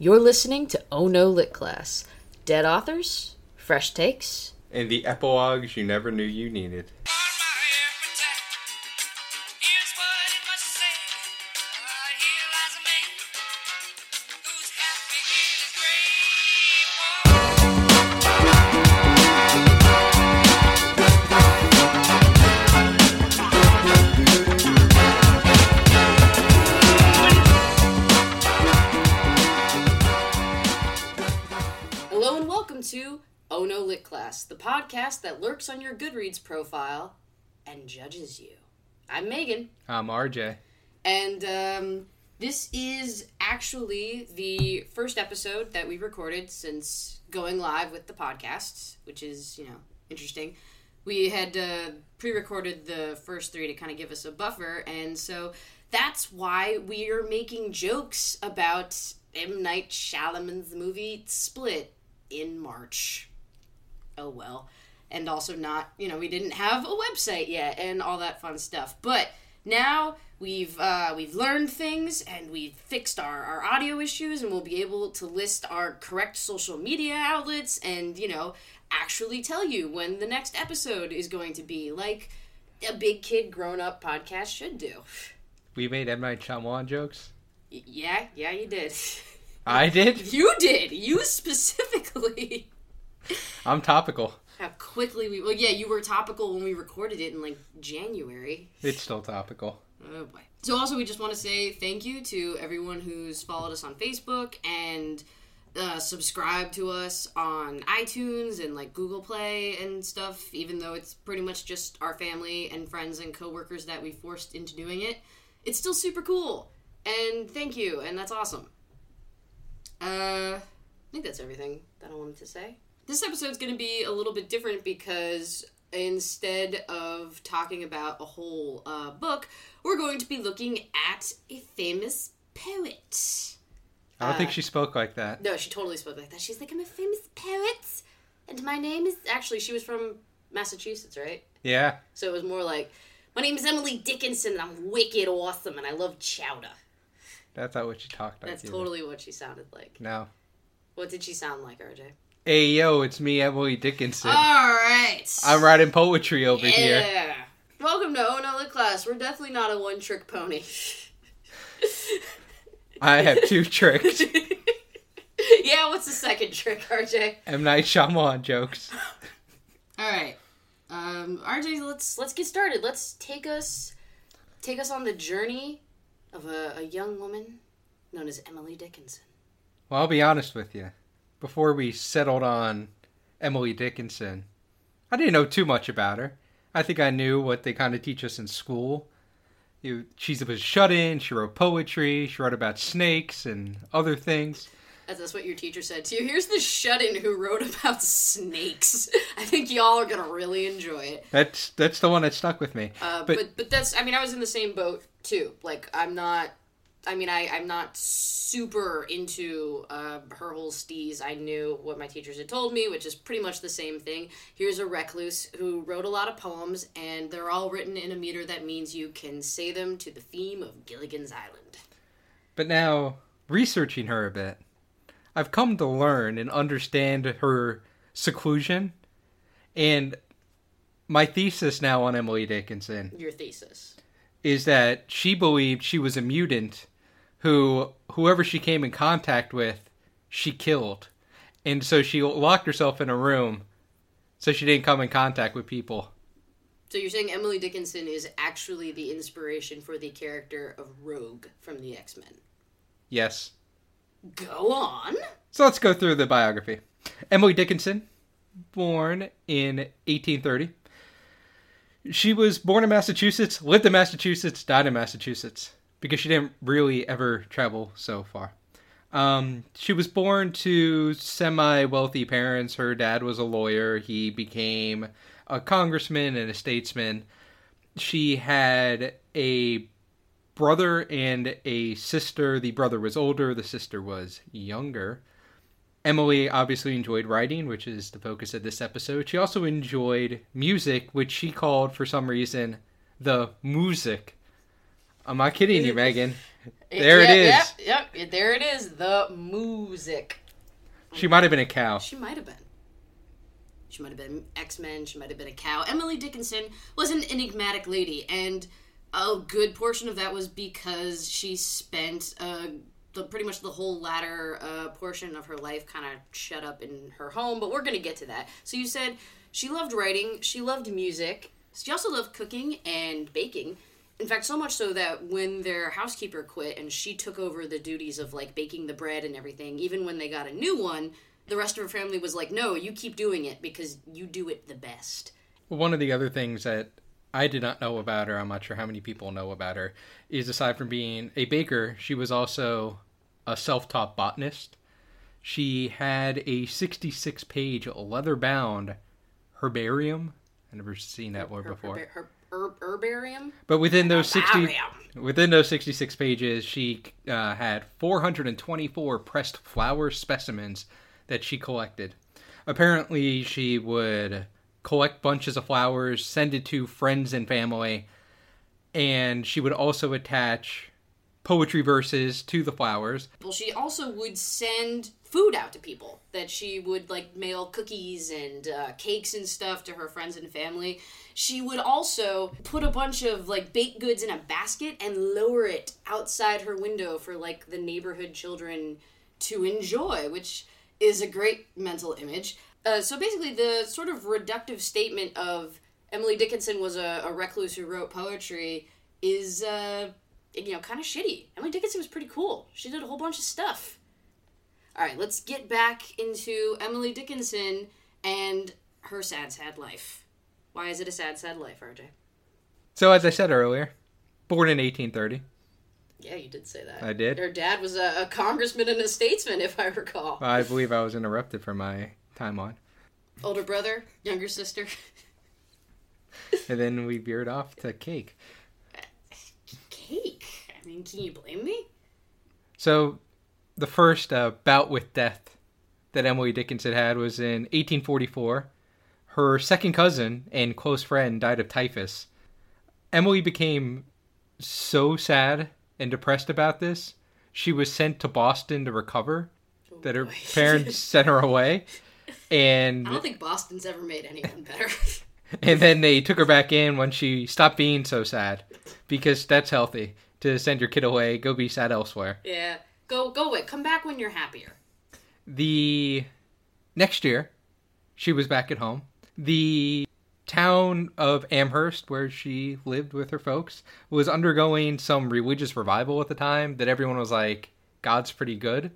You're listening to Oh No Lit Class. Dead authors, fresh takes, and the epilogues you never knew you needed. Lurks on your Goodreads profile and judges you. I'm Megan, I'm RJ. and um, this is actually the first episode that we've recorded since going live with the podcast, which is, you know, interesting. We had uh, pre recorded the first three to kind of give us a buffer, and so that's why we are making jokes about M. Night Shyamalan's movie Split in March. Oh well. And also not, you know, we didn't have a website yet and all that fun stuff. But now we've uh, we've learned things and we've fixed our, our audio issues and we'll be able to list our correct social media outlets and, you know, actually tell you when the next episode is going to be like a big kid grown up podcast should do. We made M Night Shyamalan jokes. Y- yeah, yeah, you did. I did. You did. You specifically. I'm topical. How quickly we. Well, yeah, you were topical when we recorded it in like January. It's still topical. Oh boy. So also, we just want to say thank you to everyone who's followed us on Facebook and uh, subscribed to us on iTunes and like Google Play and stuff. Even though it's pretty much just our family and friends and coworkers that we forced into doing it, it's still super cool. And thank you, and that's awesome. Uh, I think that's everything that I wanted to say. This episode's going to be a little bit different because instead of talking about a whole uh, book, we're going to be looking at a famous poet. I don't think Uh, she spoke like that. No, she totally spoke like that. She's like, I'm a famous poet, and my name is. Actually, she was from Massachusetts, right? Yeah. So it was more like, my name is Emily Dickinson, and I'm wicked awesome, and I love chowder. That's not what she talked like. That's either. totally what she sounded like. No. What did she sound like, RJ? Hey yo, it's me, Emily Dickinson. All right. I'm writing poetry over here. Yeah. Welcome to Oh No Lit Class. We're definitely not a one trick pony. I have two tricks. yeah, what's the second trick, RJ? M Night Shyamalan jokes. All right. Um, RJ, let's let's get started. Let's take us take us on the journey of a, a young woman known as Emily Dickinson. Well, I'll be honest with you. Before we settled on Emily Dickinson, I didn't know too much about her. I think I knew what they kind of teach us in school. You, she was shut in. She wrote poetry. She wrote about snakes and other things. That's, that's what your teacher said too. Here's the shut-in who wrote about snakes. I think y'all are gonna really enjoy it. That's that's the one that stuck with me. Uh, But- but, but that's I mean I was in the same boat too. Like I'm not. I mean I I'm not super into uh, her whole steez. I knew what my teachers had told me, which is pretty much the same thing. Here's a recluse who wrote a lot of poems, and they're all written in a meter that means you can say them to the theme of Gilligan's Island. But now, researching her a bit, I've come to learn and understand her seclusion. And my thesis now on Emily Dickinson Your thesis. is that she believed she was a mutant who, whoever she came in contact with, she killed. And so she locked herself in a room so she didn't come in contact with people. So you're saying Emily Dickinson is actually the inspiration for the character of Rogue from the X Men? Yes. Go on. So let's go through the biography. Emily Dickinson, born in 1830. She was born in Massachusetts, lived in Massachusetts, died in Massachusetts because she didn't really ever travel so far. Um, she was born to semi wealthy parents. Her dad was a lawyer, he became a congressman and a statesman. She had a brother and a sister. The brother was older, the sister was younger. Emily obviously enjoyed writing, which is the focus of this episode. She also enjoyed music, which she called, for some reason, the music. I'm not kidding you, Megan. There it is. Yep, is. Yep, yep, there it is. The music. She might have been a cow. She might have been. She might have been X Men. She might have been a cow. Emily Dickinson was an enigmatic lady, and a good portion of that was because she spent uh, the pretty much the whole latter uh, portion of her life kind of shut up in her home. But we're gonna get to that. So you said she loved writing. She loved music. She also loved cooking and baking. In fact, so much so that when their housekeeper quit and she took over the duties of like baking the bread and everything, even when they got a new one, the rest of her family was like, "No, you keep doing it because you do it the best." One of the other things that I did not know about her, I'm not sure how many people know about her, is aside from being a baker, she was also a self taught botanist. She had a 66 page leather bound herbarium. I've never seen that word before. her, her, her herbarium. But within those 60 Herbarium. within those 66 pages, she uh, had 424 pressed flower specimens that she collected. Apparently, she would collect bunches of flowers, send it to friends and family, and she would also attach poetry verses to the flowers. Well, she also would send food out to people. That she would like mail cookies and uh, cakes and stuff to her friends and family. She would also put a bunch of like baked goods in a basket and lower it outside her window for like the neighborhood children to enjoy, which is a great mental image. Uh, so basically, the sort of reductive statement of Emily Dickinson was a, a recluse who wrote poetry is, uh, you know, kind of shitty. Emily Dickinson was pretty cool. She did a whole bunch of stuff. All right, let's get back into Emily Dickinson and her sad, sad life. Why is it a sad, sad life, RJ? So, as I said earlier, born in 1830. Yeah, you did say that. I did. Her dad was a, a congressman and a statesman, if I recall. I believe I was interrupted for my time on. Older brother, younger sister. And then we veered off to cake. Uh, cake. I mean, can you blame me? So, the first uh, bout with death that Emily Dickinson had was in 1844. Her second cousin and close friend died of typhus. Emily became so sad and depressed about this, she was sent to Boston to recover. Oh, That her parents sent her away, and I don't think Boston's ever made anyone better. and then they took her back in when she stopped being so sad, because that's healthy to send your kid away, go be sad elsewhere. yeah. Go go away. Come back when you're happier. the next year she was back at home the town of amherst where she lived with her folks was undergoing some religious revival at the time that everyone was like god's pretty good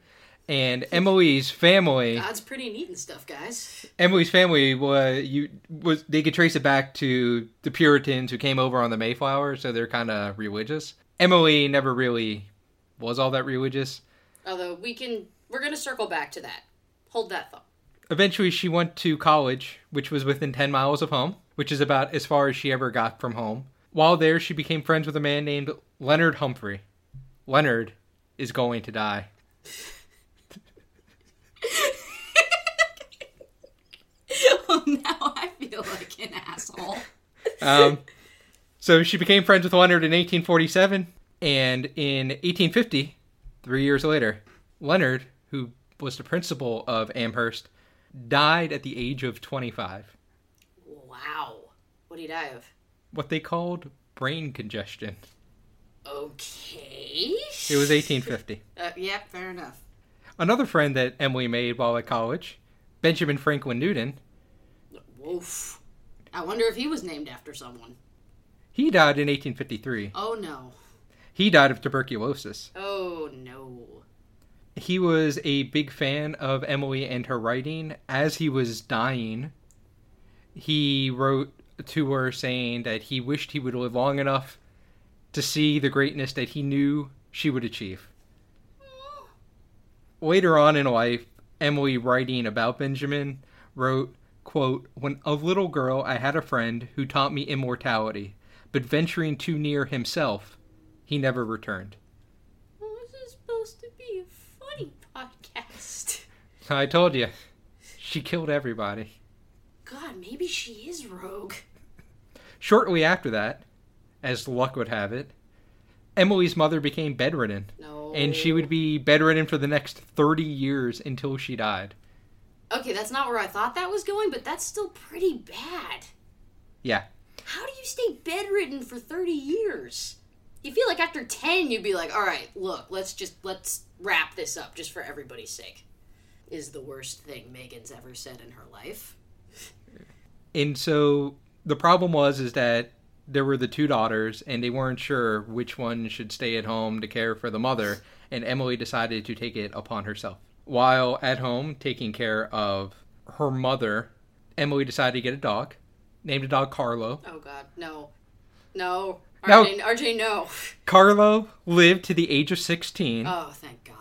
and emily's family God's pretty neat and stuff, guys. emily's family was you was they could trace it back to the puritans who came over on the mayflower so they're kind of religious emily never really was all that religious Although we can, we're gonna circle back to that. Hold that thought. Eventually, she went to college, which was within 10 miles of home, which is about as far as she ever got from home. While there, she became friends with a man named Leonard Humphrey. Leonard is going to die. well, now I feel like an asshole. Um, so she became friends with Leonard in 1847, and in 1850, three years later, Leonard, who was the principal of Amherst, died at the age of 25. Wow. What did he die of? What they called brain congestion. Okay. It was 1850. Uh, yeah, fair enough. Another friend that Emily made while at college, Benjamin Franklin Newton, Woof. I wonder if he was named after someone. he died in 1853. Oh no. He died of tuberculosis. Oh no. He was a big fan of Emily and her writing. As he was dying, he wrote to her saying that he wished he would live long enough to see the greatness that he knew she would achieve. Later on in life, Emily, writing about Benjamin, wrote, quote, When a little girl, I had a friend who taught me immortality, but venturing too near himself, he never returned. Well, this is supposed to be a funny podcast. I told you, she killed everybody. God, maybe she is rogue. Shortly after that, as luck would have it, Emily's mother became bedridden, No. and she would be bedridden for the next 30 years until she died. Okay, that's not where I thought that was going, but that's still pretty bad. Yeah. How do you stay bedridden for 30 years? You feel like after 10 you'd be like, "All right, look, let's just let's wrap this up just for everybody's sake." Is the worst thing Megan's ever said in her life. And so the problem was is that there were the two daughters and they weren't sure which one should stay at home to care for the mother and Emily decided to take it upon herself. While at home taking care of her mother, Emily decided to get a dog, named the dog Carlo. Oh god, no. No. No. RJ, RJ no. Carlo lived to the age of 16, Oh, thank god.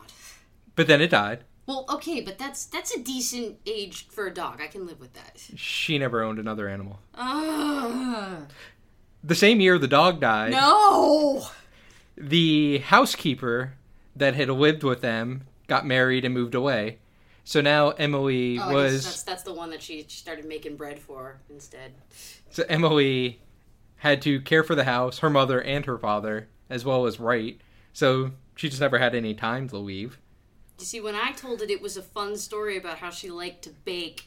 but then it died. Well, okay, but that's that's a decent age for a dog. I can live with that. She never owned another animal. Ugh. The same year the dog died, No. the housekeeper that had lived with them got married and moved away. So now Emily Oh, was that's that's the one that she started making bread for instead. so Emily had to care for the house, her mother and her father, as well as write. So she just never had any time to leave. You see, when I told it it was a fun story about how she liked to bake,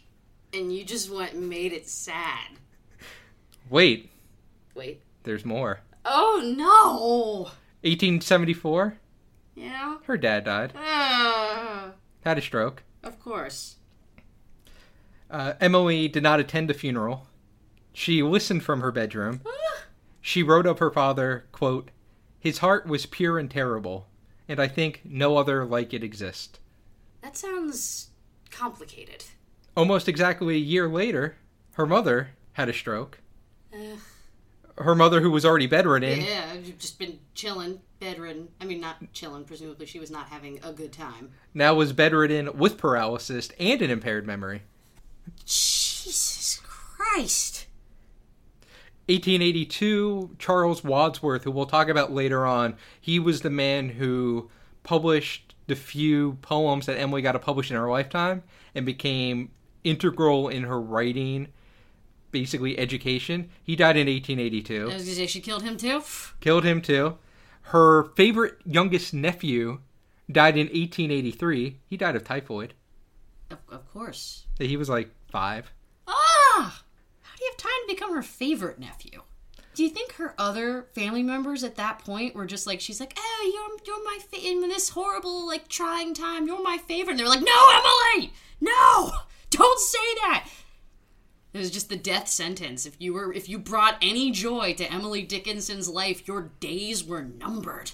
and you just went and made it sad. Wait, Wait. there's more. Oh no! 1874, Yeah. her dad died, Ah, had a stroke. of course. Uh, Emily did not attend the funeral. She listened from her bedroom. Ah. She wrote of her father, quote, His heart was pure and terrible, and I think no other like it exists. That sounds complicated. Almost exactly a year later, her mother had a stroke. Ugh. Her mother, who was already bedridden, Yeah, just been chilling, bedridden. I mean, not chilling. Presumably, she was not having a good time. now was bedridden with paralysis and an impaired memory. Jesus Christ! 1882, Charles Wadsworth, who we'll talk about later on, he was the man who published the few poems that Emily got to publish in her lifetime and became integral in her writing, basically education. He died in 1882. I was gonna say she killed him too. Killed him too. Her favorite youngest nephew died in 1883. He died of typhoid. Of, of course. He was like five. Ah! Have time to become her favorite nephew? Do you think her other family members at that point were just like, she's like, oh, you're you're my fa- in this horrible like trying time, you're my favorite. And they're like, no, Emily, no, don't say that. It was just the death sentence. If you were if you brought any joy to Emily Dickinson's life, your days were numbered.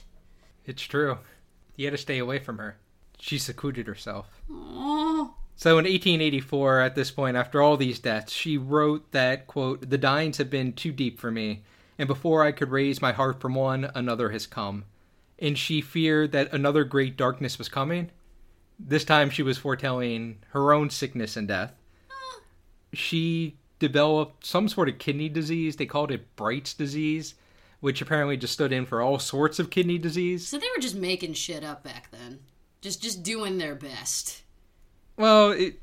It's true. You had to stay away from her. She secluded herself. Oh, So in 1884, at this point, after all these deaths, she wrote that, quote, The dyings have been too deep for me, and before I could raise my heart from one, another has come. And she feared that another great darkness was coming. This time she was foretelling her own sickness and death. She developed some sort of kidney disease. They called it Bright's disease, which apparently just stood in for all sorts of kidney disease. so they were just making shit up back then, just just doing their best. Well, it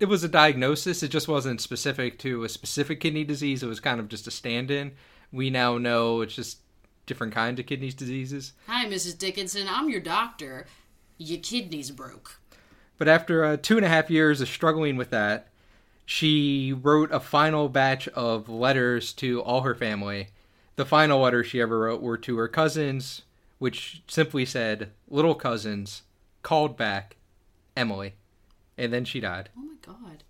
it was a diagnosis. It just wasn't specific to a specific kidney disease. It was kind of just a stand-in. We now know it's just different kinds of kidney diseases. Hi, Mrs. Dickinson. I'm your doctor. Your kidneys broke. But after uh, two and a half years of struggling with that, she wrote a final batch of letters to all her family. The final letters she ever wrote were to her cousins, which simply said, "Little cousins, called back, Emily," and then she died. Oh my god.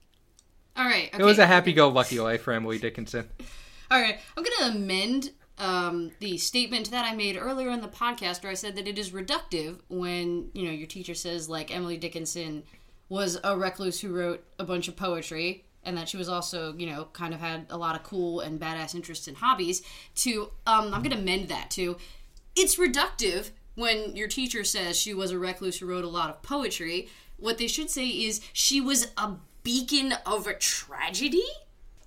All right. It was a happy-go-lucky life for Emily Dickinson. All right. I'm going to amend um, the statement that I made earlier in the podcast where I said that it is reductive when, you know, your teacher says, like, Emily Dickinson was a recluse who wrote a bunch of poetry and that she was also, you know, kind of had a lot of cool and badass interests and hobbies to, um, I'm going to amend that to, it's reductive when your teacher says she was a recluse who wrote a lot of poetry. What they should say is she was a beacon of a tragedy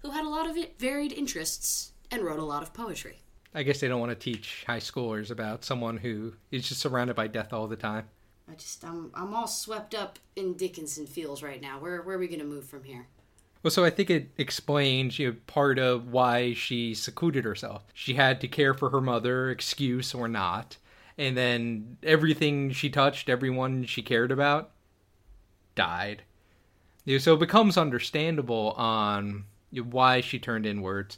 who had a lot of varied interests and wrote a lot of poetry. I guess they don't want to teach high schoolers about someone who is just surrounded by death all the time. I just I'm I'm all swept up in Dickinson feels right now. Where where are we gonna move from here? Well, so I think it explains you know, part of why she secluded herself. She had to care for her mother, excuse or not, and then everything she touched, everyone she cared about, died. So it becomes understandable on why she turned inwards.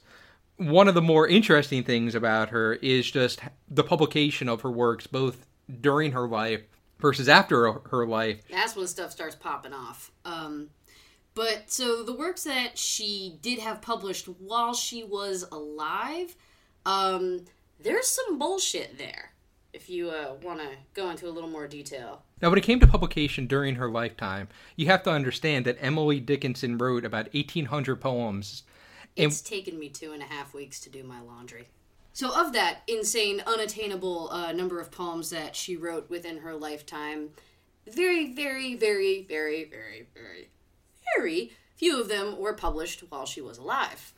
One of the more interesting things about her is just the publication of her works, both during her life versus after her life. That's when stuff starts popping off. Um, but so the works that she did have published while she was alive, um, there's some bullshit there. If you uh, want to go into a little more detail. Now, when it came to publication during her lifetime, you have to understand that Emily Dickinson wrote about 1,800 poems. And... It's taken me two and a half weeks to do my laundry. So, of that insane, unattainable uh, number of poems that she wrote within her lifetime, very, very, very, very, very, very, very few of them were published while she was alive.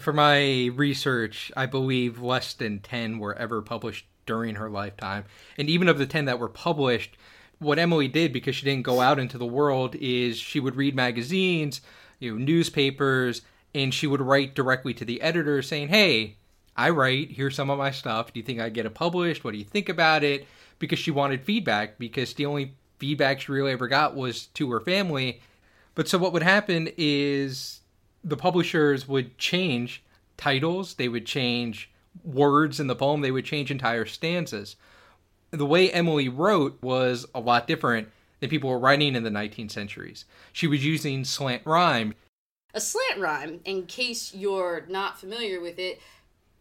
For my research, I believe less than 10 were ever published during her lifetime. And even of the 10 that were published, what Emily did because she didn't go out into the world is she would read magazines, you know, newspapers, and she would write directly to the editor saying, "Hey, I write, here's some of my stuff. Do you think I get it published? What do you think about it?" Because she wanted feedback because the only feedback she really ever got was to her family. But so what would happen is the publishers would change titles, they would change words in the poem, they would change entire stanzas. The way Emily wrote was a lot different than people were writing in the 19th centuries. She was using slant rhyme. A slant rhyme, in case you're not familiar with it,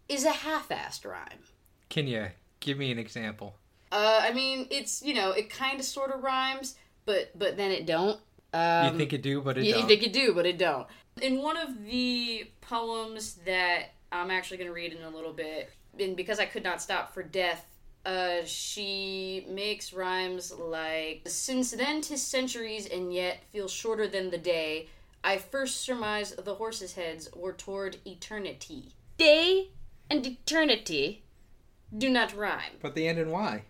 is a half-assed rhyme. Can you give me an example? Uh, I mean, it's you know, it kind of sort of rhymes, but but then it don't. Um, you think it do, but it you, don't. you think it do, but it don't. In one of the poems that I'm actually going to read in a little bit, and because I could not stop for death, uh, she makes rhymes like Since then tis centuries and yet feels shorter than the day. I first surmised the horses' heads were toward eternity. Day and eternity do not rhyme. But the end and why?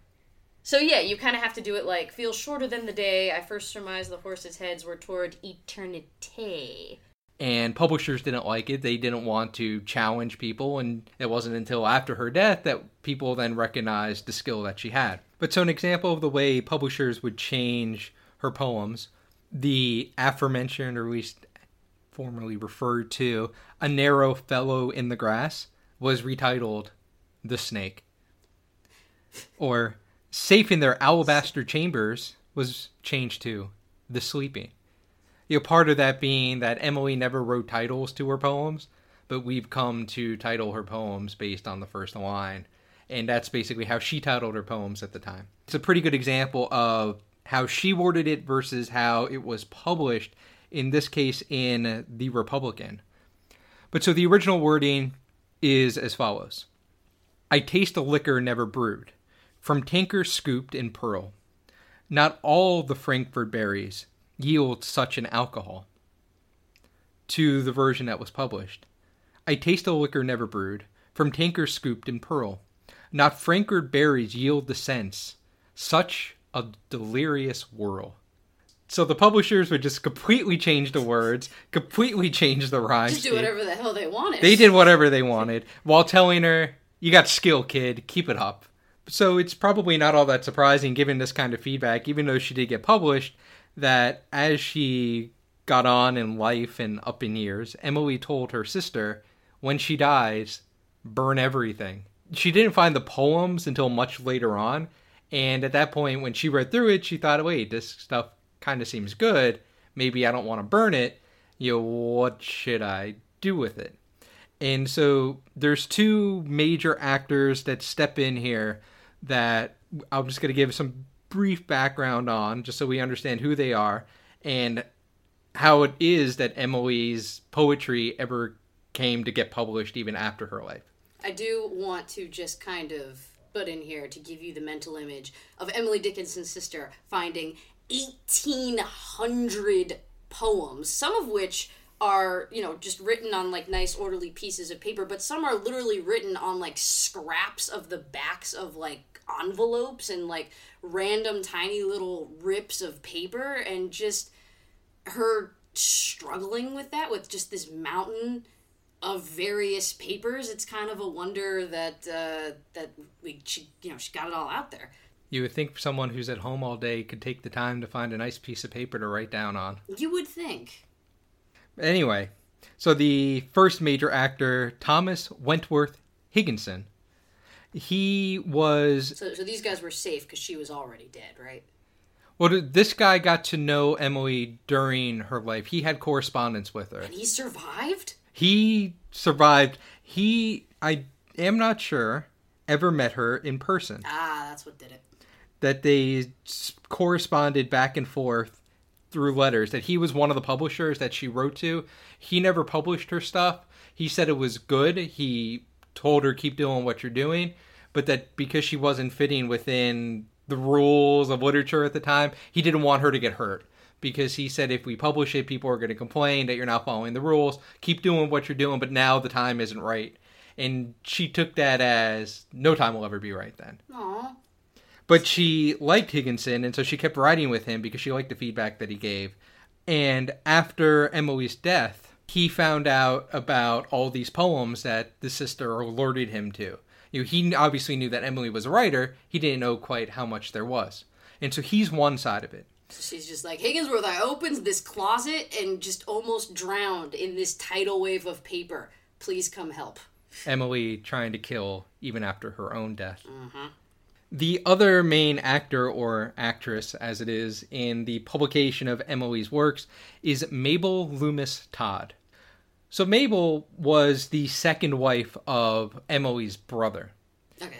So yeah, you kind of have to do it like feels shorter than the day. I first surmised the horses' heads were toward eternity and publishers didn't like it. They didn't want to challenge people, and it wasn't until after her death that people then recognized the skill that she had. But so, an example of the way publishers would change her poems, the aforementioned, or at least formerly referred to, A Narrow Fellow in the Grass, was retitled The Snake. Or Safe in Their Alabaster Chambers was changed to The Sleeping you know, part of that being that Emily never wrote titles to her poems, but we've come to title her poems based on the first line. And that's basically how she titled her poems at the time. It's a pretty good example of how she worded it versus how it was published, in this case in The Republican. But so the original wording is as follows I taste a liquor never brewed, from tankers scooped in pearl. Not all the Frankfort berries yield such an alcohol. To the version that was published. I taste a liquor never brewed, from tankers scooped in pearl. Not Frankfort berries yield the sense, such a delirious whirl. So the publishers would just completely change the words, completely change the rhymes. Just do whatever the hell they wanted. They did whatever they wanted while telling her, "You got skill, kid. Keep it up." So it's probably not all that surprising, given this kind of feedback, even though she did get published, that as she got on in life and up in years, Emily told her sister, when she dies, burn everything. She didn't find the poems until much later on, and at that point, when she read through it, she thought, wait, this stuff kind of seems good. Maybe I don't want to burn it. You know, what should I do with it? And so there's two major actors that step in here that I'm just going to give some brief background on, just so we understand who they are and how it is that Emily's poetry ever came to get published even after her life. I do want to just kind of put in here to give you the mental image of Emily Dickinson's sister finding 1,800 poems, some of which are you know just written on like nice orderly pieces of paper but some are literally written on like scraps of the backs of like envelopes and like random tiny little rips of paper and just her struggling with that with just this mountain of various papers. It's kind of a wonder that uh, that we she you know she got it all out there. You would think someone who's at home all day could take the time to find a nice piece of paper to write down on. You would think. Anyway, so the first major actor, Thomas Wentworth Higginson, he was So, so these guys were safe because she was already dead, right? well. This guy got to know Emily during her life. He had correspondence with her. And he survived. He survived. He, I am not sure, ever met her in person. Ah, that's what did it. That they corresponded back and forth through letters. That he was one of the publishers that she wrote to. He never published her stuff. He said it was good. He told her keep doing what you're doing, but that because she wasn't fitting within the rules of literature at the time, he didn't want her to get hurt. Because he said if we publish it, people are going to complain that you're not following the rules. Keep doing what you're doing, but now the time isn't right. And she took that as no time will ever be right then. Aw. But she liked Higginson, and so she kept writing with him because she liked the feedback that he gave. And after Emily's death, he found out about all these poems that the sister alerted him to. You know, he obviously knew that Emily was a writer. He didn't know quite how much there was. And so he's one side of it. So she's just like Higginsworth. I opened this closet and just almost drowned in this tidal wave of paper. Please come help. Emily trying to kill even after her own death. Mm-hmm. The other main actor or actress, as it is, in the publication of Emily's works is Mabel Loomis Todd. So, Mabel was the second wife of Emily's brother. Okay.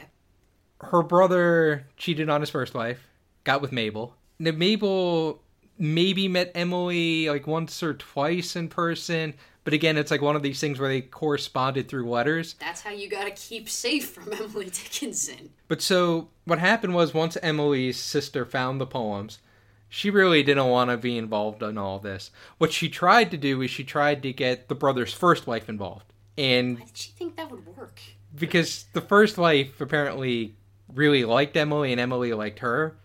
Her brother cheated on his first wife, got with Mabel. Now, Mabel maybe met Emily like once or twice in person, but again, it's like one of these things where they corresponded through letters. That's how you gotta keep safe from Emily Dickinson. But so what happened was once Emily's sister found the poems, she really didn't want to be involved in all this. What she tried to do is she tried to get the brother's first wife involved. And Why did she think that would work? because the first wife apparently really liked Emily and Emily liked her.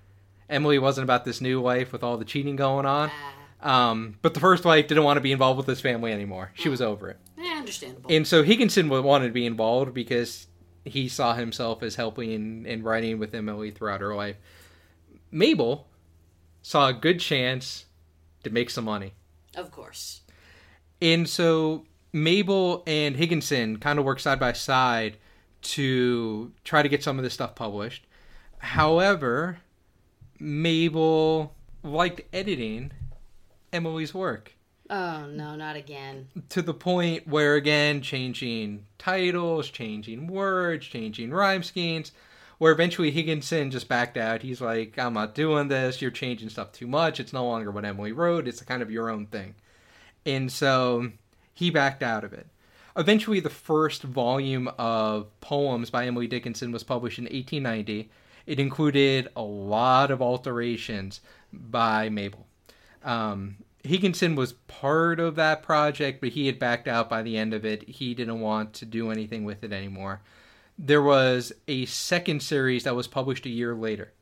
Emily wasn't about this new wife with all the cheating going on. Ah, Um, but the first wife didn't want to be involved with this family anymore. She was over it. eh, understandable. And so Higginson wanted to be involved because he saw himself as helping and writing with Emily throughout her life. Mabel saw a good chance to make some money. of course. And so Mabel and Higginson kind of work side by side to try to get some of this stuff published. However, Mabel liked editing Emily's work. Oh no, not again. to the point where again changing titles changing words changing rhyme schemes where eventually higginson just backed out. He's like i'm not doing this. You're changing stuff too much. It's no longer what emily wrote. It's kind of your own thing. And so he backed out of it. Eventually the first volume of poems by emily dickinson was published in 1890 it included a lot of alterations by mabel um, Higginson was part of that project, but he had backed out by the end of it. He didn't want to do anything with it anymore. There was a second series that was published a year later.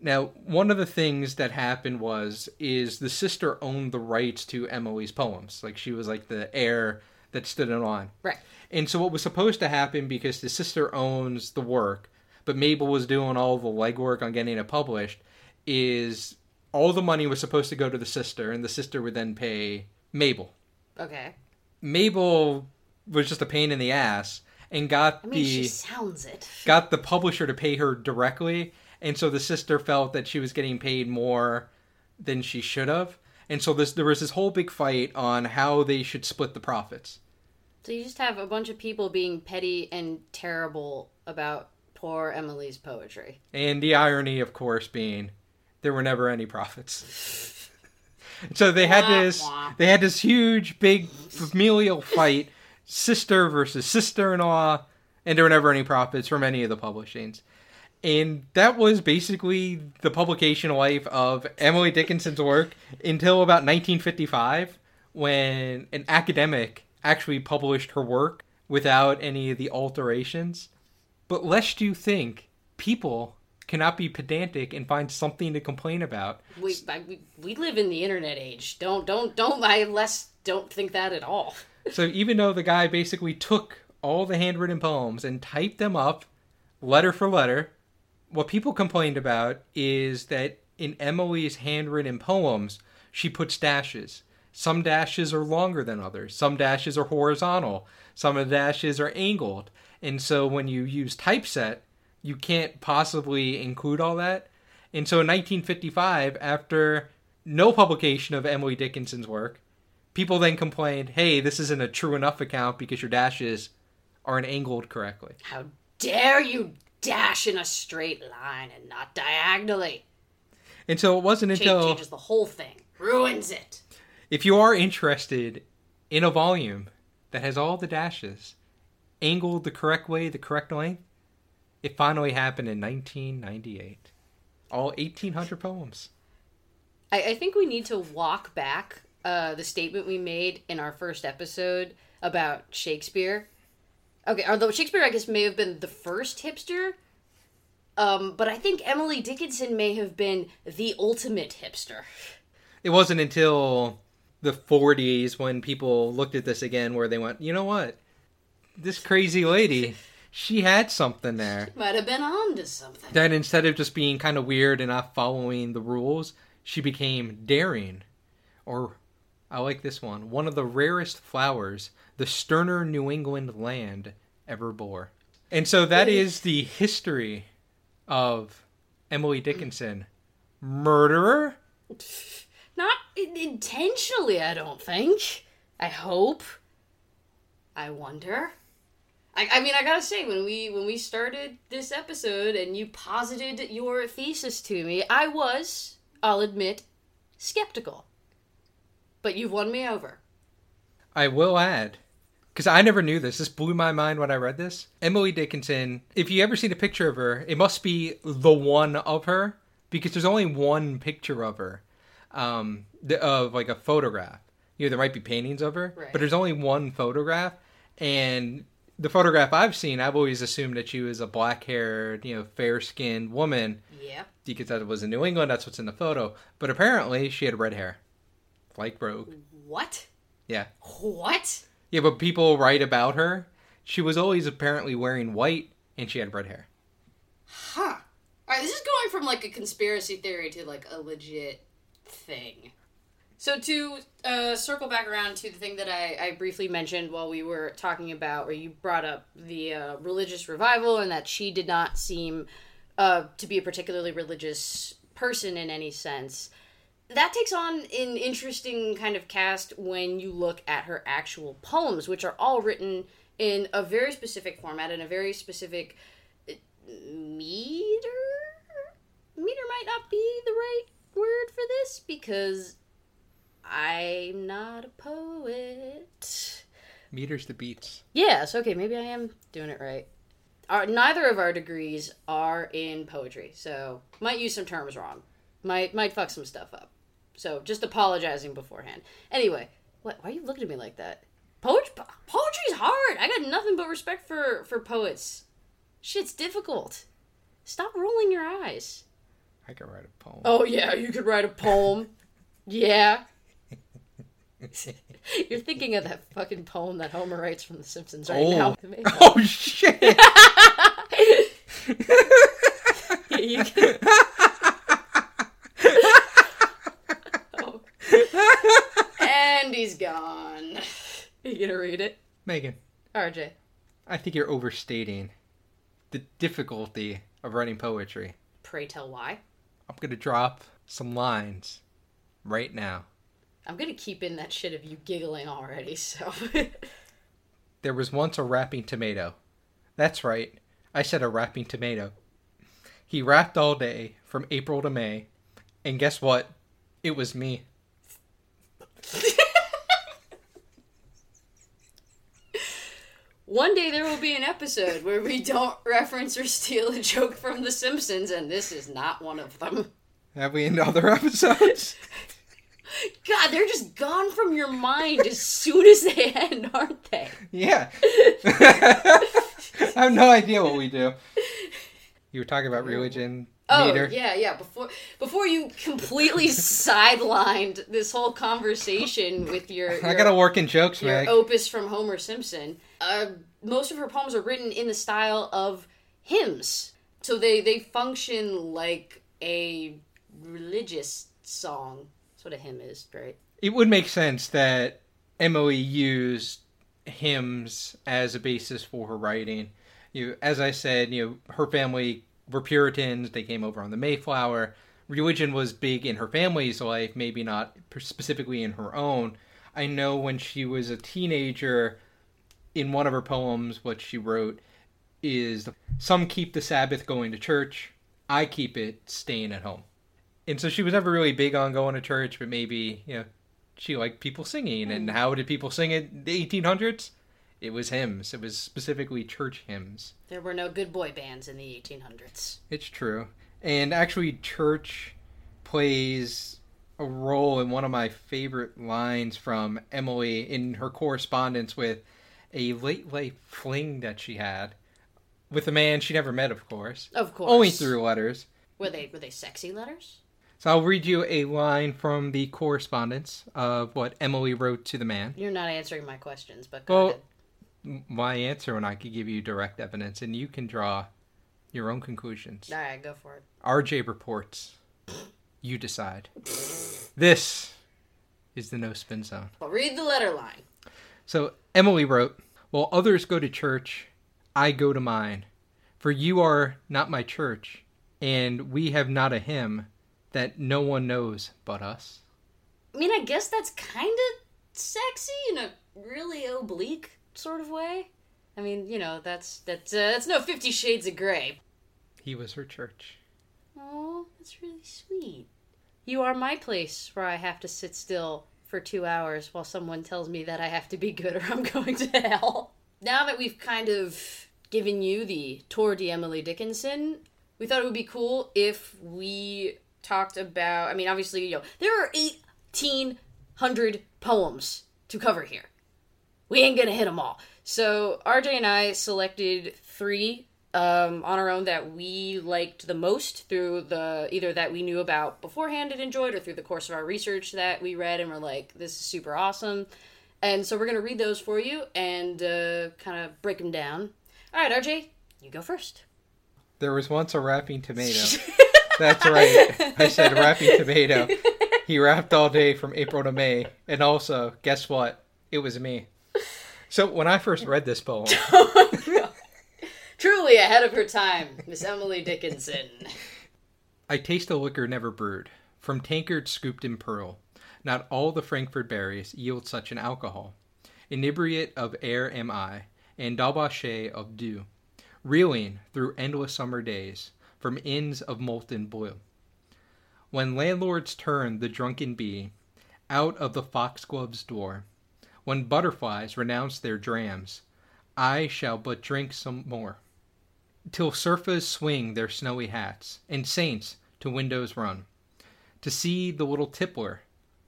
Now, one of the things that happened was is the sister owned the rights to Emily's poems. Like she was like the heir that stood it on. Right. And so what was supposed to happen because the sister owns the work, but Mabel was doing all the legwork on getting it published, is all the money was supposed to go to the sister, and the sister would then pay Mabel. Okay. Mabel was just a pain in the ass and got I mean, the she sounds it. got the publisher to pay her directly, and so the sister felt that she was getting paid more than she should have. And so this there was this whole big fight on how they should split the profits. So you just have a bunch of people being petty and terrible about poor Emily's poetry. And the irony, of course, being there were never any profits. so they had this they had this huge big familial fight, sister versus sister-in-law, and there were never any profits from any of the publishings. And that was basically the publication life of Emily Dickinson's work until about 1955 when an academic actually published her work without any of the alterations. But lest you think people cannot be pedantic and find something to complain about. We, I, we we live in the internet age. Don't don't don't. I less don't think that at all. So even though the guy basically took all the handwritten poems and typed them up letter for letter, what people complained about is that in Emily's handwritten poems, she puts dashes. Some dashes are longer than others. Some dashes are horizontal. Some of the dashes are angled. And so when you use typeset, you can't possibly include all that. And so in 1955, after no publication of Emily Dickinson's work, people then complained, hey, this isn't a true enough account because your dashes aren't angled correctly. How dare you dash in a straight line and not diagonally? And so it wasn't until changes the whole thing. Ruins it. if you are interested in a volume that has all the dashes angled the correct way, the correct length, it finally happened in 1998. All 1,800 poems. I, I think we need to walk back uh, the statement we made in our first episode about Shakespeare. Okay, although Shakespeare, I guess, may have been the first hipster, um, but I think Emily Dickinson may have been the ultimate hipster. It wasn't until the 40s when people looked at this again where they went, you know what? This crazy lady, she had something there. Might have been on to something. That instead of just being kind of weird and not following the rules, she became daring. Or, I like this one, one of the rarest flowers the sterner New England land ever bore. And so that is the history of Emily Dickinson. Murderer? Not intentionally, I don't think. I hope. I wonder. I, I mean, I gotta say, when we when we started this episode and you posited your thesis to me, I was, I'll admit, skeptical. But you've won me over. I will add, because I never knew this. This blew my mind when I read this. Emily Dickinson, if you ever seen a picture of her, it must be the one of her, because there's only one picture of her, um, the- of like a photograph. You know, there might be paintings of her, Right. but there's only one photograph. And the photograph I've seen, I've always assumed that she was a black haired, you know, fair skinned woman, Yeah. because that was in New England, that's what's in the photo. But apparently, she had red hair. Like Rogue. What? Yeah. What? Yeah, but people write about her. She was always apparently wearing white and she had red hair. Huh. All right, this is going from like a conspiracy theory to like a legit thing. So to uh, circle back around to the thing that I, I briefly mentioned while we were talking about, where you brought up the uh, religious revival and that she did not seem uh, to be a particularly religious person in any sense. That takes on an interesting kind of cast when you look at her actual poems, which are all written in a very specific format and a very specific uh, meter. Meter might not be the right word for this because I'm not a poet. Meters the beats. Yes, okay, maybe I am doing it right. Our, neither of our degrees are in poetry, so might use some terms wrong. Might might fuck some stuff up. So just apologizing beforehand. Anyway, what? Why are you looking at me like that? Poetry, poetry's hard. I got nothing but respect for for poets. Shit's difficult. Stop rolling your eyes. I could write a poem. Oh yeah, you could write a poem. yeah. You're thinking of that fucking poem that Homer writes from The Simpsons right oh. now. Oh shit! You can- Oh. And he's gone. You gonna read it? Megan, RJ. I think you're overstating the difficulty of writing poetry. Pray tell why. I'm gonna drop some lines right now. I'm gonna keep in that shit of you giggling already, so. There was once a rapping tomato. That's right, I said a rapping tomato. He rapped all day from April to May, and guess what? It was me. One day there will be an episode where we don't reference or steal a joke from The Simpsons, and this is not one of them. Have we in other episodes? God, they're just gone from your mind as soon as they end, aren't they? Yeah. I have no idea what we do. You were talking about religion. Oh meter. yeah, yeah. Before before you completely sidelined this whole conversation with your, your I gotta work in jokes, your Meg. opus from Homer Simpson. Uh, most of her poems are written in the style of hymns, so they they function like a religious song. That's what a hymn is, right? It would make sense that Emily used hymns as a basis for her writing. You, as I said, you know, her family were Puritans. They came over on the Mayflower. Religion was big in her family's life, maybe not specifically in her own. I know when she was a teenager, in one of her poems, what she wrote is Some keep the Sabbath going to church, I keep it staying at home. And so she was never really big on going to church, but maybe, you know, she liked people singing. And mm. how did people sing it the 1800s? It was hymns. It was specifically church hymns. There were no good boy bands in the 1800s. It's true. And actually, church plays a role in one of my favorite lines from Emily in her correspondence with a late life fling that she had with a man she never met, of course. Of course. Only through letters. Were they were they sexy letters? So I'll read you a line from the correspondence of what Emily wrote to the man. You're not answering my questions, but go Well, ahead. my answer and I could give you direct evidence, and you can draw your own conclusions. All right, go for it. RJ reports. You decide. This is the no spin zone. Well, read the letter line. So Emily wrote, While others go to church, I go to mine. For you are not my church, and we have not a hymn that no one knows but us. I mean, I guess that's kind of sexy in a really oblique sort of way. I mean, you know, that's that's uh, that's no Fifty Shades of Grey. He was her church. Oh, that's really sweet. You are my place where I have to sit still for two hours while someone tells me that I have to be good or I'm going to hell. Now that we've kind of given you the tour de Emily Dickinson, we thought it would be cool if we talked about. I mean, obviously, you know, there are 1,800 poems to cover here. We ain't gonna hit them all. So RJ and I selected three um, on our own that we liked the most through the either that we knew about beforehand and enjoyed, or through the course of our research that we read and were like, "This is super awesome." And so we're gonna read those for you and uh, kind of break them down. All right, RJ, you go first. There was once a rapping tomato. That's right. I said rapping tomato. He rapped all day from April to May. And also, guess what? It was me. So when I first read this poem, oh, Truly ahead of her time, Miss Emily Dickinson. I taste a liquor never brewed, from tankard scooped in pearl. Not all the Frankfort berries yield such an alcohol. Inebriate of air am I, and debauchee of dew, reeling through endless summer days from inns of molten blue. When landlords turn the drunken bee out of the foxglove's door, when butterflies renounce their drams, I shall but drink some more till seraphs swing their snowy hats, and saints to windows run, to see the little tippler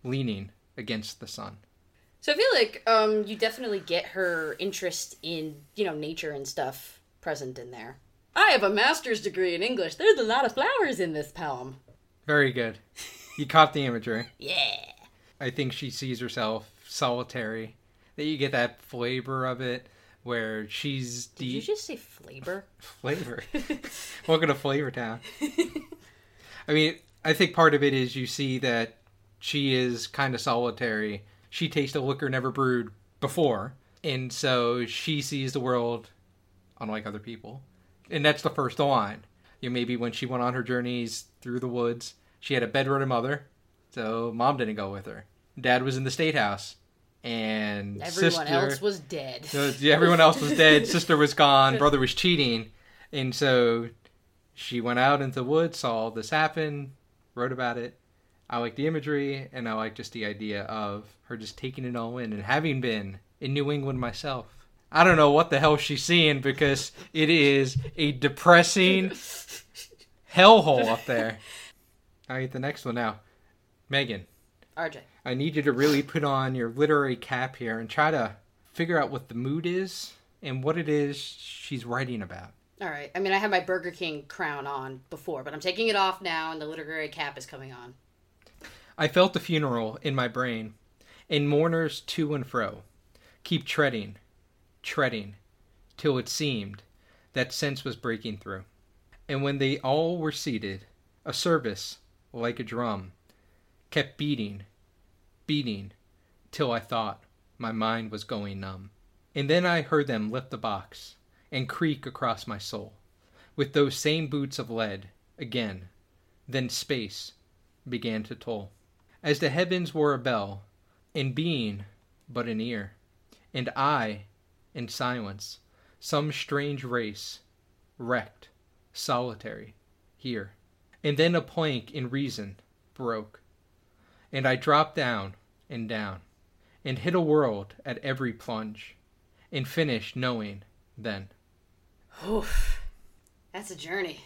leaning against the sun. So I feel like um, you definitely get her interest in you know nature and stuff present in there. I have a master's degree in English. There's a lot of flowers in this poem. Very good. You caught the imagery. Yeah. I think she sees herself solitary. That you get that flavor of it where she's Did you just say flavor? flavor. Welcome to Flavor Town. I mean, I think part of it is you see that she is kind of solitary. She tasted a liquor never brewed before, and so she sees the world unlike other people. And that's the first line. You know, maybe when she went on her journeys through the woods, she had a bedridden mother, so mom didn't go with her. Dad was in the state house, and Everyone sister, else was dead. so, yeah, everyone else was dead. Sister was gone. Brother was cheating, and so she went out into the woods, saw all this happen, wrote about it. I like the imagery, and I like just the idea of her just taking it all in. And having been in New England myself, I don't know what the hell she's seeing because it is a depressing hellhole up there. All right, the next one now, Megan. RJ. I need you to really put on your literary cap here and try to figure out what the mood is and what it is she's writing about. All right. I mean, I had my Burger King crown on before, but I'm taking it off now, and the literary cap is coming on. I felt the funeral in my brain, and mourners to and fro keep treading, treading, till it seemed that sense was breaking through. And when they all were seated, a service, like a drum, kept beating, beating, till I thought my mind was going numb. And then I heard them lift the box and creak across my soul, with those same boots of lead, again. Then space began to toll. As the heavens were a bell, and being but an ear, and I, in silence, some strange race, wrecked, solitary, here. And then a plank in reason broke, and I dropped down and down, and hit a world at every plunge, and finished knowing then. Oof. That's a journey.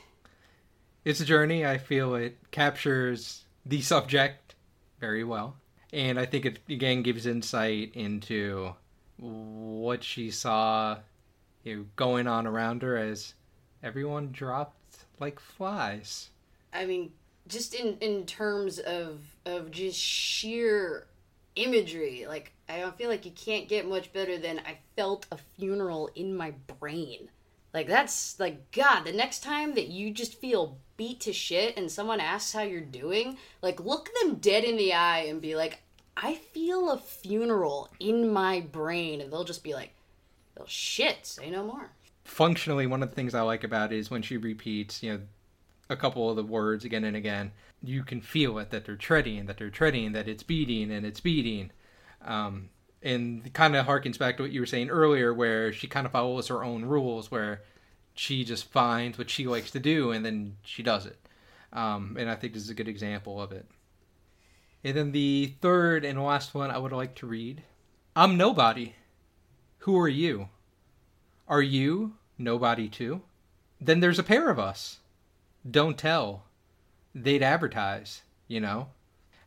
It's a journey. I feel it captures the subject very well. And I think it again gives insight into what she saw you know, going on around her as everyone dropped like flies. I mean, just in in terms of of just sheer imagery, like I don't feel like you can't get much better than I felt a funeral in my brain. Like that's like God, the next time that you just feel beat to shit and someone asks how you're doing, like look them dead in the eye and be like, I feel a funeral in my brain and they'll just be like, Well shit, say no more. Functionally one of the things I like about it is when she repeats, you know, a couple of the words again and again, you can feel it that they're treading, that they're treading, that it's beating and it's beating. Um, and kind of harkens back to what you were saying earlier, where she kind of follows her own rules, where she just finds what she likes to do and then she does it. Um, and I think this is a good example of it. And then the third and last one I would like to read I'm nobody. Who are you? Are you nobody too? Then there's a pair of us. Don't tell. They'd advertise, you know?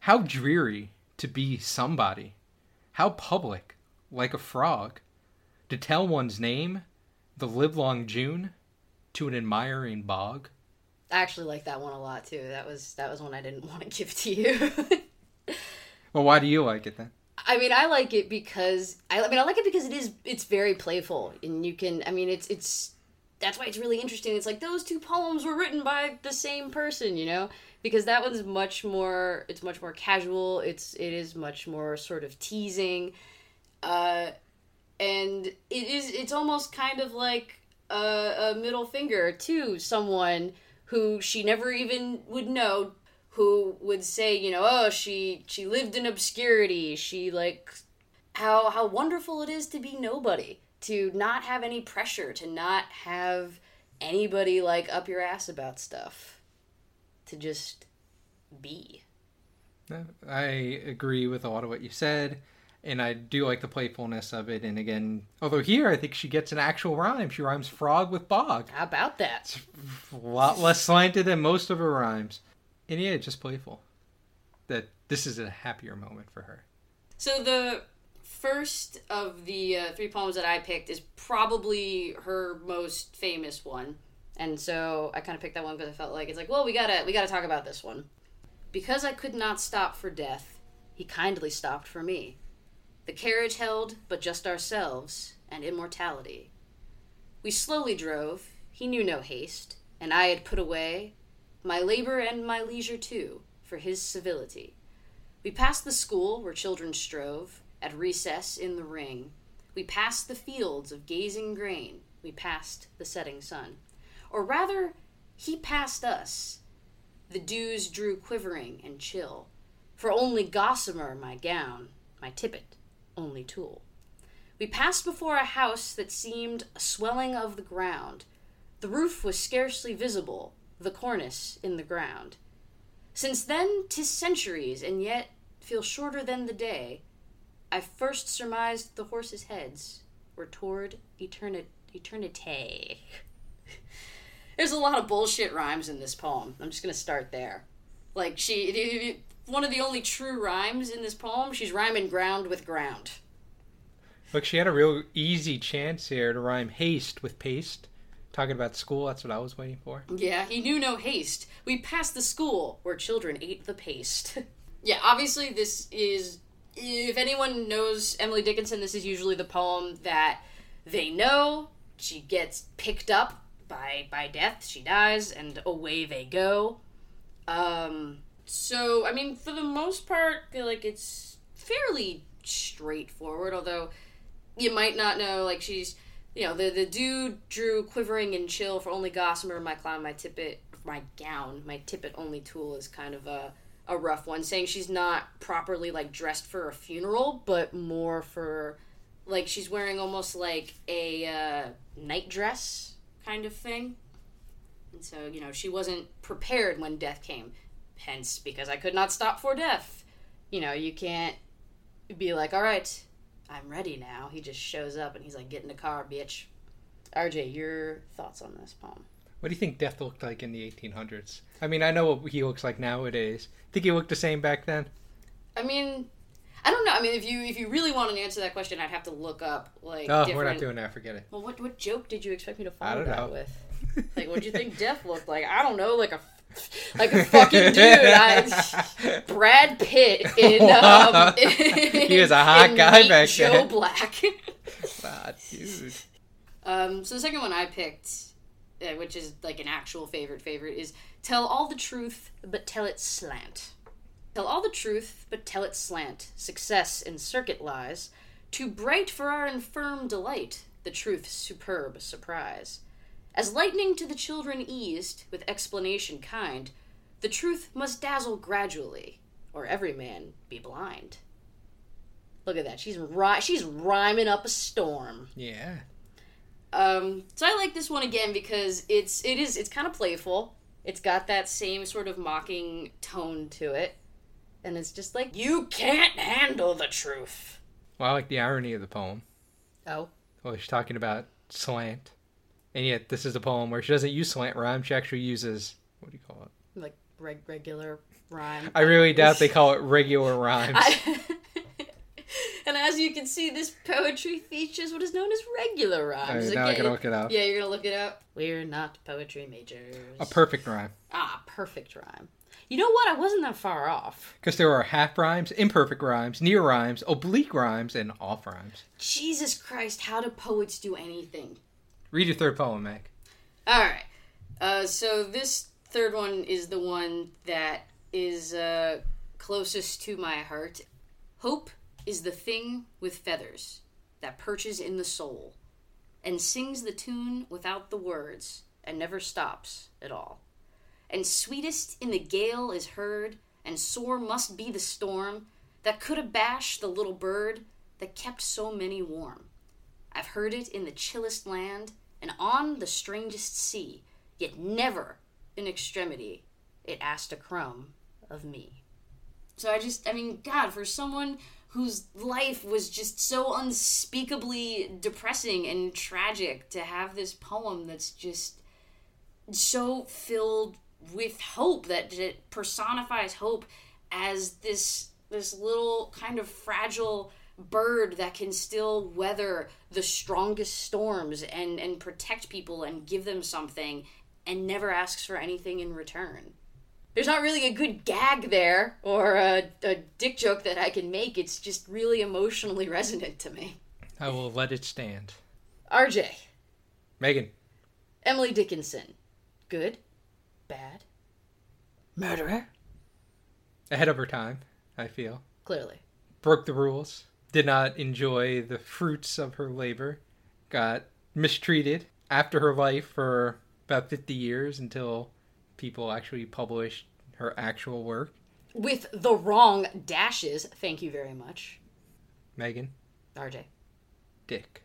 How dreary to be somebody. How public, like a frog. To tell one's name, the livelong June, to an admiring bog. I actually like that one a lot too. That was that was one I didn't want to give to you. well, why do you like it then? I mean, I like it because I, I mean I like it because it is it's very playful and you can I mean it's it's that's why it's really interesting. It's like those two poems were written by the same person, you know, because that one's much more it's much more casual. It's it is much more sort of teasing, uh, and it is it's almost kind of like a, a middle finger to someone who she never even would know who would say you know oh she she lived in obscurity she like how how wonderful it is to be nobody to not have any pressure, to not have anybody like up your ass about stuff, to just be. I agree with a lot of what you said, and I do like the playfulness of it. And again, although here I think she gets an actual rhyme. She rhymes frog with bog. How about that? It's a lot less slanted than most of her rhymes. And yeah, just playful. That this is a happier moment for her. So the first of the uh, three poems that I picked is probably her most famous one, and so I kind of picked that one because I felt like it's like, well, we gotta we gotta talk about this one. Because I could not stop for death, he kindly stopped for me. The carriage held but just ourselves and immortality. We slowly drove, he knew no haste, and I had put away my labor and my leisure too for his civility. We passed the school where children strove, at recess in the ring, we passed the fields of gazing grain, we passed the setting sun. Or rather, he passed us. The dews drew quivering and chill, for only gossamer my gown, my tippet, only tulle. We passed before a house that seemed a swelling of the ground. The roof was scarcely visible, the cornice in the ground. Since then, 'tis centuries, and yet feel shorter than the day I first surmised the horses' heads were toward eternity. eternity. There's a lot of bullshit rhymes in this poem. I'm just gonna start there. Like she, one of the only true rhymes in this poem. She's rhyming ground with ground. Look, she had a real easy chance here to rhyme haste with paste, Talking about school, that's what I was waiting for. Yeah, he knew no haste. We passed the school where children ate the paste. yeah, obviously, this is. If anyone knows Emily Dickinson, this is usually the poem that they know. She gets picked up by by death. She dies, and away they go. Um. So, I mean, for the most part, I feel like it's fairly straightforward. Although you might not know, like she's you know, the the dude drew quivering and chill for only gossamer, my clown, my tippet, my gown, my tippet only tulle is kind of a a rough one, saying she's not properly like dressed for a funeral, but more for like she's wearing almost like a uh, night dress kind of thing. And so, you know, she wasn't prepared when death came. Hence, because I could not stop for death. You know, you can't be like, all right, I'm ready now. He just shows up and he's like, get in the car, bitch. RJ, your thoughts on this poem? What do you think death looked like in the 1800s? I mean, I know what he looks like nowadays. Think he looked the same back then? I mean, I don't know. I mean, if you if you really want to answer that question, I'd have to look up like. Oh, different... we're not doing that. Forget it. Well, what what joke did you expect me to I follow don't that know. with? Like, what do you think death looked like? I don't know, like a like a fucking dude. I, Brad Pitt in um, He was a hot guy back Joe then. Black. Ah, dude. Um, so the second one I picked, uh, which is like an actual favorite favorite, is tell all the truth, but tell it slant. Tell all the truth, but tell it slant. Success in circuit lies. Too bright for our infirm delight, the truth's superb surprise. As lightning to the children eased, with explanation kind, the truth must dazzle gradually, or every man be blind. Look at that. She's ri- she's rhyming up a storm. Yeah. Um, so I like this one again because it's it is it's kind of playful. It's got that same sort of mocking tone to it, and it's just like you can't handle the truth. Well, I like the irony of the poem. Oh, Well, she's talking about slant. And yet, this is a poem where she doesn't use slant rhyme. She actually uses, what do you call it? like reg- regular rhyme. I really doubt they call it regular rhymes. I- and as you can see, this poetry features what is known as regular rhymes. right, now I can look it up. Yeah, you're gonna look it up. We're not poetry majors. A perfect rhyme. ah, perfect rhyme. You know what? I wasn't that far off. Because there are half rhymes, imperfect rhymes, near rhymes, oblique rhymes, and off rhymes. Jesus Christ, how do poets do anything? Read your third poem, Meg. All right. Uh, so this third one is the one that is uh, closest to my heart. Hope is the thing with feathers that perches in the soul and sings the tune without the words and never stops at all. And sweetest in the gale is heard, and sore must be the storm that could abash the little bird that kept so many warm. I've heard it in the chillest land and on the strangest sea, yet never in extremity it asked a crumb of me. So I just, I mean, God, for someone whose life was just so unspeakably depressing and tragic, to have this poem that's just so filled with hope that it personifies hope as this this little kind of fragile bird that can still weather the strongest storms and and protect people and give them something and never asks for anything in return. There's not really a good gag there or a, a dick joke that I can make. It's just really emotionally resonant to me. I will let it stand. RJ, Megan. Emily Dickinson. Good? Bad? Murderer? Ahead of her time, I feel. Clearly. Broke the rules. Did not enjoy the fruits of her labor. Got mistreated after her life for about 50 years until people actually published her actual work. With the wrong dashes. Thank you very much. Megan. RJ. Dick.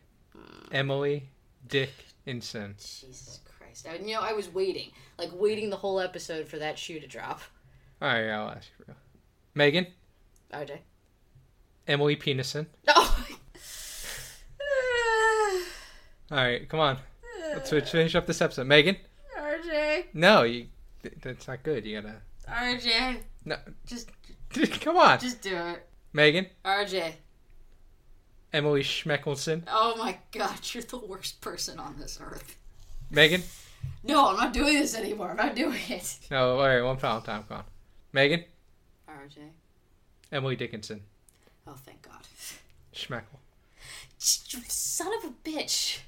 Emily Dick. Dickinson. Jesus Christ. I, you know, I was waiting. Like, waiting the whole episode for that shoe to drop. All right, I'll ask you. real. Megan. RJ. Emily Penison. Oh! All right, come on. Let's finish up this episode. Megan. RJ. No, you. That's not good. You gotta. RJ. No. Just, come on. just do it. Megan. RJ. Emily Schmeckelson. Oh my god, you're the worst person on this earth. Megan? No, I'm not doing this anymore. I'm not doing it. No, all right, one final time. Come on. Megan? RJ. Emily Dickinson. Oh, thank God. Schmeckle. Son of a bitch.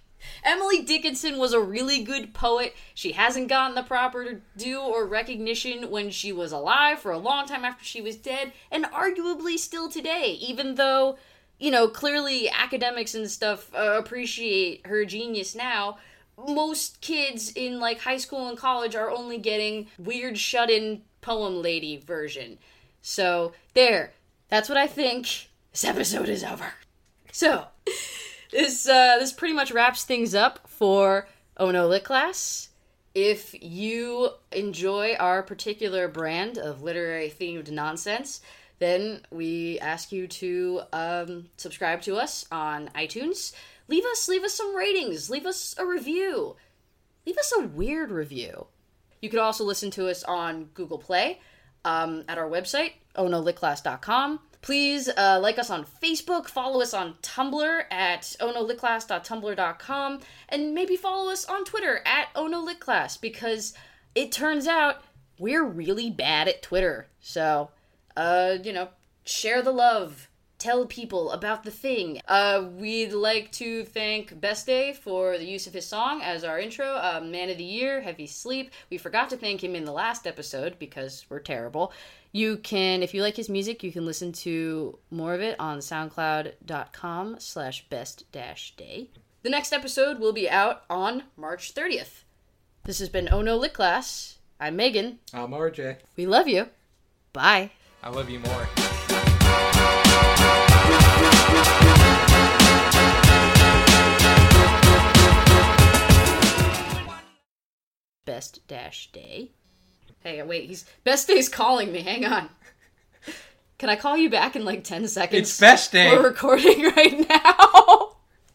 Emily Dickinson was a really good poet. She hasn't gotten the proper due or recognition when she was alive for a long time after she was dead, and arguably still today, even though, you know, clearly academics and stuff uh, appreciate her genius now. Most kids in like high school and college are only getting weird shut in poem lady version. So, there. That's what I think. This episode is over. So, this uh, this pretty much wraps things up for Oh No Lit Class. If you enjoy our particular brand of literary themed nonsense, then we ask you to um, subscribe to us on iTunes. Leave us leave us some ratings. Leave us a review. Leave us a weird review. You can also listen to us on Google Play, um, at our website, ohnolitclass.com. Please uh, like us on Facebook, follow us on Tumblr at ohnolitclass.tumblr.com, and maybe follow us on Twitter at ohnolitclass because it turns out we're really bad at Twitter. So, uh, you know, share the love. Tell people about the thing. Uh, we'd like to thank Best Day for the use of his song as our intro. Uh, Man of the Year, Heavy Sleep. We forgot to thank him in the last episode because we're terrible. You can, if you like his music, you can listen to more of it on soundcloud.com slash best dash day. The next episode will be out on March 30th. This has been Oh No Lit Class. I'm Megan. I'm RJ. We love you. Bye. I love you more. Best dash day. Hey, wait, he's Best Day's calling me. Hang on. Can I call you back in like 10 seconds? It's best day. We're recording right now.